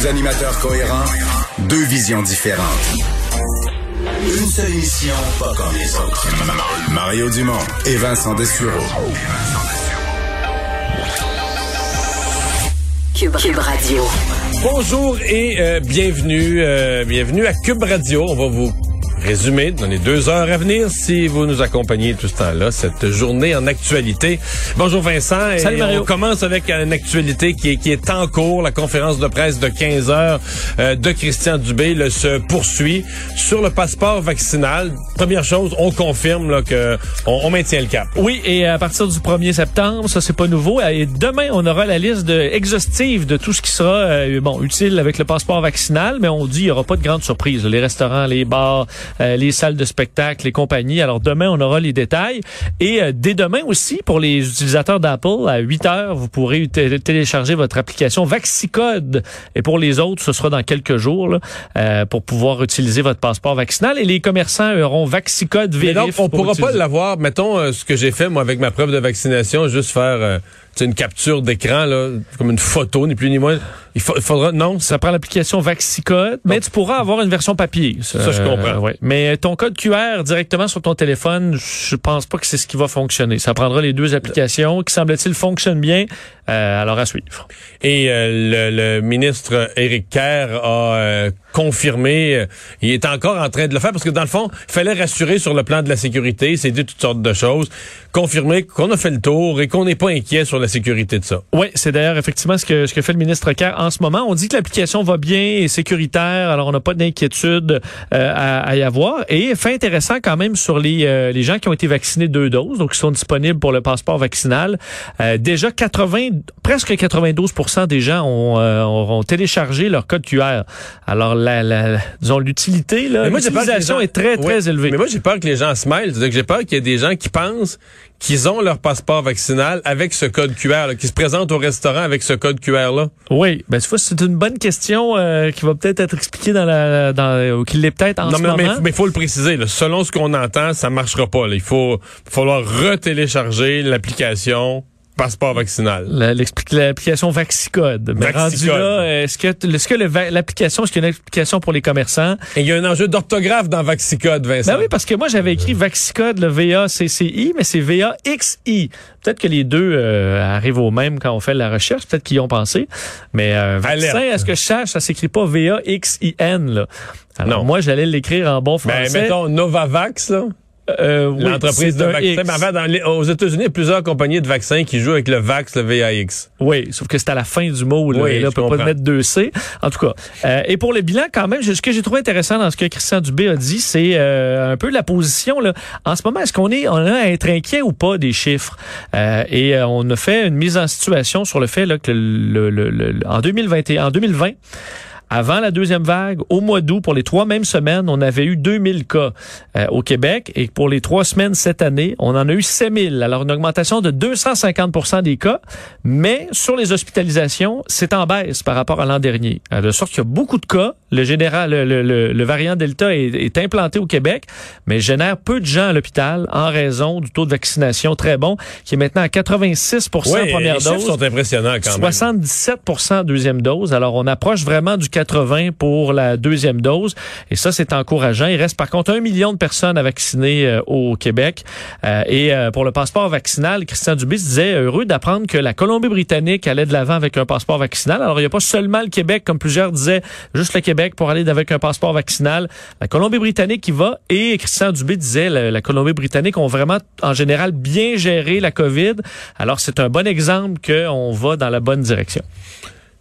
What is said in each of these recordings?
Deux animateurs cohérents, deux visions différentes. Une seule émission, pas comme les autres. Mario Dumont et Vincent Dessureau. Cube, Cube Radio. Bonjour et euh, bienvenue, euh, bienvenue à Cube Radio. On va vous résumer dans les deux heures à venir si vous nous accompagnez tout ce temps-là, cette journée en actualité. Bonjour Vincent. Et Salut Mario. On commence avec une actualité qui est, qui est en cours. La conférence de presse de 15 heures euh, de Christian Dubé le, se poursuit sur le passeport vaccinal. Première chose, on confirme là, que on, on maintient le cap. Oui, et à partir du 1er septembre, ça c'est pas nouveau. Et demain, on aura la liste de, exhaustive de tout ce qui sera euh, bon utile avec le passeport vaccinal, mais on dit il y aura pas de grandes surprises. Les restaurants, les bars, euh, les salles de spectacle, les compagnies. Alors demain, on aura les détails. Et euh, dès demain aussi, pour les utilisateurs d'Apple, à 8 heures, vous pourrez télécharger votre application Vaxicode. Et pour les autres, ce sera dans quelques jours là, euh, pour pouvoir utiliser votre passeport vaccinal. Et les commerçants auront Vaxicode Mais Vérif. donc, on pour pourra pas l'avoir. Mettons euh, ce que j'ai fait moi avec ma preuve de vaccination, juste faire euh, sais, une capture d'écran là, comme une photo, ni plus ni moins. Il, fa- il faudra non. Ça prend l'application Vaxicode, mais tu pourras avoir une version papier. Ça, je comprends. ouais. Mais ton code QR directement sur ton téléphone, je pense pas que c'est ce qui va fonctionner. Ça prendra les deux applications qui, semble-t-il, fonctionnent bien. Euh, alors à suivre. Et euh, le, le ministre Éric Kerr a euh, confirmé, euh, il est encore en train de le faire parce que dans le fond, il fallait rassurer sur le plan de la sécurité, il s'est dit toutes sortes de choses, confirmer qu'on a fait le tour et qu'on n'est pas inquiet sur la sécurité de ça. Oui, c'est d'ailleurs effectivement ce que, ce que fait le ministre Kerr en ce moment. On dit que l'application va bien et sécuritaire, alors on n'a pas d'inquiétude euh, à, à y avoir. Et fait intéressant quand même sur les, euh, les gens qui ont été vaccinés deux doses, donc qui sont disponibles pour le passeport vaccinal. Déjà 80, presque 92% des gens ont, euh, ont téléchargé leur code QR. Alors la, la, disons l'utilité, l'utilisation gens- est très très élevée. Mais moi, j'ai peur que les gens se mêlent. J'ai peur qu'il y ait des gens qui pensent qu'ils ont leur passeport vaccinal avec ce code QR, qui se présentent au restaurant avec ce code QR-là. Oui, ben tu vois, c'est une bonne question euh, qui va peut-être être expliquée dans la, dans, ou qui l'est peut-être en non, ce mais, moment. mais il faut le préciser. là. Selon ce qu'on entend, ça marchera pas. là. Il faut falloir retélécharger l'application passeport vaccinal. L'application Vaxicode. Mais Vaxicode. rendu là, est-ce que, est-ce l'application, est-ce qu'il y a une application pour les commerçants? Et il y a un enjeu d'orthographe dans Vaxicode, Vincent. Ben oui, parce que moi, j'avais écrit Vaxicode, le V-A-C-C-I, mais c'est V-A-X-I. Peut-être que les deux euh, arrivent au même quand on fait la recherche. Peut-être qu'ils y ont pensé. Mais euh, vaccin, est-ce que je cherche, ça s'écrit pas V-A-X-I-N, là? Alors Non. moi, j'allais l'écrire en bon Ben, français. mettons Novavax, là. Euh, oui, L'entreprise de vaccins. Mais avant, dans les- aux États-Unis, il y a plusieurs compagnies de vaccins qui jouent avec le Vax, le VAX. Oui, sauf que c'est à la fin du mot. Là, Oui, et là, on peut pas mettre deux C. En tout cas. Euh, et pour le bilan, quand même, ce que j'ai trouvé intéressant dans ce que Christian Dubé a dit, c'est euh, un peu la position. Là. En ce moment, est-ce qu'on est, on a à être inquiet ou pas des chiffres? Euh, et euh, on a fait une mise en situation sur le fait là, que le, le- le- le- en 2021, en 2020, avant la deuxième vague, au mois d'août, pour les trois mêmes semaines, on avait eu 2000 cas euh, au Québec. Et pour les trois semaines cette année, on en a eu 7000. Alors, une augmentation de 250% des cas. Mais sur les hospitalisations, c'est en baisse par rapport à l'an dernier. Euh, De sorte qu'il y a beaucoup de cas. Le général, le, le- le- le variant Delta est, est implanté au Québec, mais génère peu de gens à l'hôpital en raison du taux de vaccination très bon, qui est maintenant à 86 en Ouais, première les dose. sont impressionnants quand même. 77% deuxième dose. Alors, on approche vraiment du 80 pour la deuxième dose. Et ça, c'est encourageant. Il reste par contre un million de personnes à vacciner euh, au Québec. Euh, et euh, pour le passeport vaccinal, Christian Dubé se disait heureux d'apprendre que la Colombie-Britannique allait de l'avant avec un passeport vaccinal. Alors, il n'y a pas seulement le Québec, comme plusieurs disaient, juste le Québec pour aller avec un passeport vaccinal. La Colombie-Britannique qui va. Et Christian Dubé disait, la, la Colombie-Britannique ont vraiment, en général, bien géré la COVID. Alors, c'est un bon exemple qu'on va dans la bonne direction.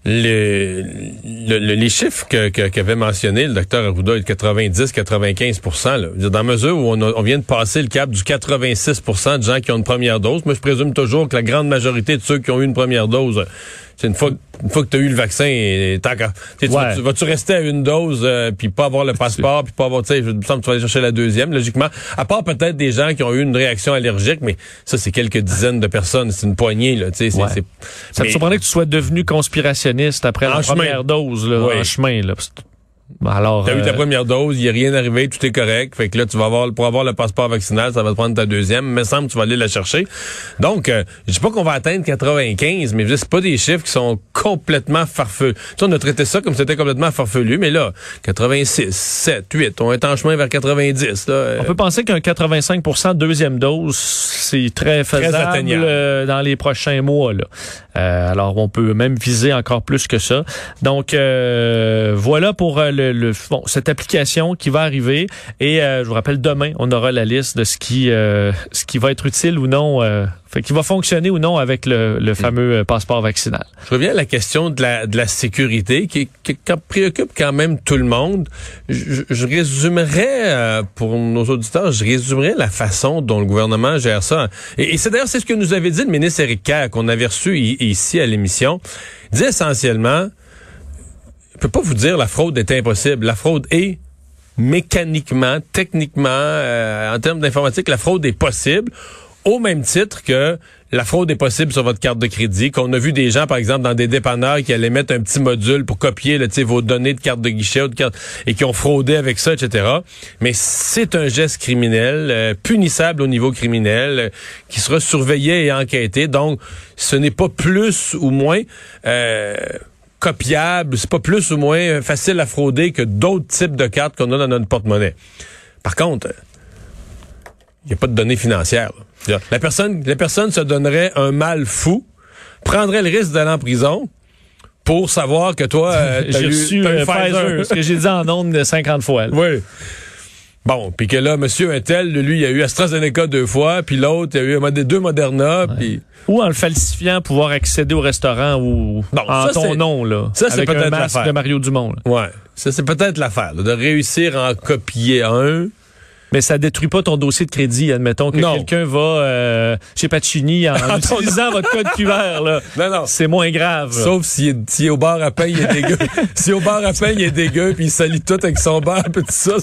Le- le- le- les chiffres que- que- qu'avait mentionné le docteur Arruda, 90-95 Je veux dire, dans la mesure où on, vient de passer le cap du 86% de gens qui ont une première dose, moi je présume toujours que la grande majorité de ceux qui ont eu une première dose, une fois, une fois que tu as eu le vaccin, et tant tu Ouais. vas-tu- vas-tu rester à une dose euh, puis pas avoir le passeport puis pas avoir, tu sais, je me semble que tu vas aller chercher la deuxième, logiquement. À part peut-être des gens qui ont eu une réaction allergique, mais ça c'est quelques dizaines de personnes, c'est une poignée là, tu sais. Ouais. Ça mais- me surprendrait que tu sois devenu conspirationniste après En la chemin. première dose, là, en chemin. Là. Alors, T'as eu ta euh, première dose, il n'y a rien arrivé, tout est correct. Fait que là, tu vas avoir, pour avoir le passeport vaccinal, ça va te prendre ta deuxième. Me semble que tu vas aller la chercher. Donc, euh, je dis pas qu'on va atteindre 95, mais c'est pas des chiffres qui sont complètement farfelus. Tu sais, on a traité ça comme si c'était complètement farfelu, mais là, 86, 7, 8, on est en chemin vers 90. Là, euh, On peut penser qu'un 85% deuxième dose, c'est très faisable atteignable. euh, dans les prochains mois. Là. Euh, alors, on peut même viser encore plus que ça. Donc, euh, voilà pour le, le- bon, cette application qui va arriver. Et euh, je vous rappelle, demain, on aura la liste de ce qui, euh, ce qui va être utile ou non, euh, fait, qui va fonctionner ou non avec le, le fameux euh, passeport vaccinal. Je reviens à la question de la, de la sécurité qui, préoccupe quand même tout le monde. Je, je résumerais, pour nos auditeurs, je résumerais la façon dont le gouvernement gère ça. Et, et c'est d'ailleurs c'est ce que nous avait dit le ministre Éric Kerr, qu'on avait reçu ici à l'émission. Il disait essentiellement, je peux pas vous dire la fraude est impossible. La fraude est mécaniquement, techniquement, euh, en termes d'informatique, la fraude est possible au même titre que la fraude est possible sur votre carte de crédit, qu'on a vu des gens, par exemple, dans des dépanneurs qui allaient mettre un petit module pour copier là, vos données de carte de guichet ou de carte, et qui ont fraudé avec ça, etc. Mais c'est un geste criminel, euh, punissable au niveau criminel, euh, qui sera surveillé et enquêté. Donc, ce n'est pas plus ou moins... Euh, copiable, c'est pas plus ou moins facile à frauder que d'autres types de cartes qu'on a dans notre porte-monnaie. Par contre, il n'y a pas de données financières. là. La personne, la personne se donnerait un mal fou, prendrait le risque d'aller en prison pour savoir que toi, euh, t'as J'ai eu- reçu eu Pfizer, ce que j'ai dit en ondes de 50 fois. là. Oui. Bon, puis que là, monsieur Intel, lui, il a eu AstraZeneca deux fois, puis l'autre, il a eu deux Moderna, puis... Ou en le falsifiant, pouvoir accéder au restaurant ou Bon, en ça, ton nom, là. ça, c'est peut-être l'affaire. de Mario Dumont. là. Ouais. Ça, c'est peut-être l'affaire, de réussir à en copier un. Mais ça détruit pas ton dossier de crédit. Admettons que Non. quelqu'un va euh, chez Pacini en utilisant votre code QR. Là. Non, non. C'est moins grave. Sauf est au bar à pain, il est dégueu. si au bar à pain, il est dégueu, puis il salit tout avec son bar, puis tout ça.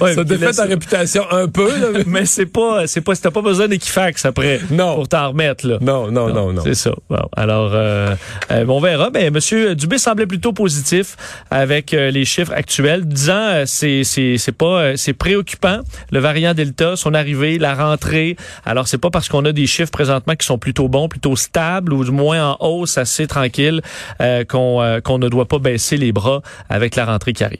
Ouais, ça défait ta réputation un peu, là, mais- c'est pas, c'est pas, t'as pas besoin d'Equifax après Non. pour t'en remettre là. Non, non, non, non. C'est ça. Bon, alors, euh, euh, on verra. Mais Monsieur Dubé semblait plutôt positif avec euh, les chiffres actuels, disant euh, c'est c'est c'est pas euh, c'est préoccupant le variant Delta, son arrivée, la rentrée. Alors c'est pas parce qu'on a des chiffres présentement qui sont plutôt bons, plutôt stables ou du moins en hausse, assez tranquille, euh, qu'on euh, qu'on ne doit pas baisser les bras avec la rentrée qui arrive.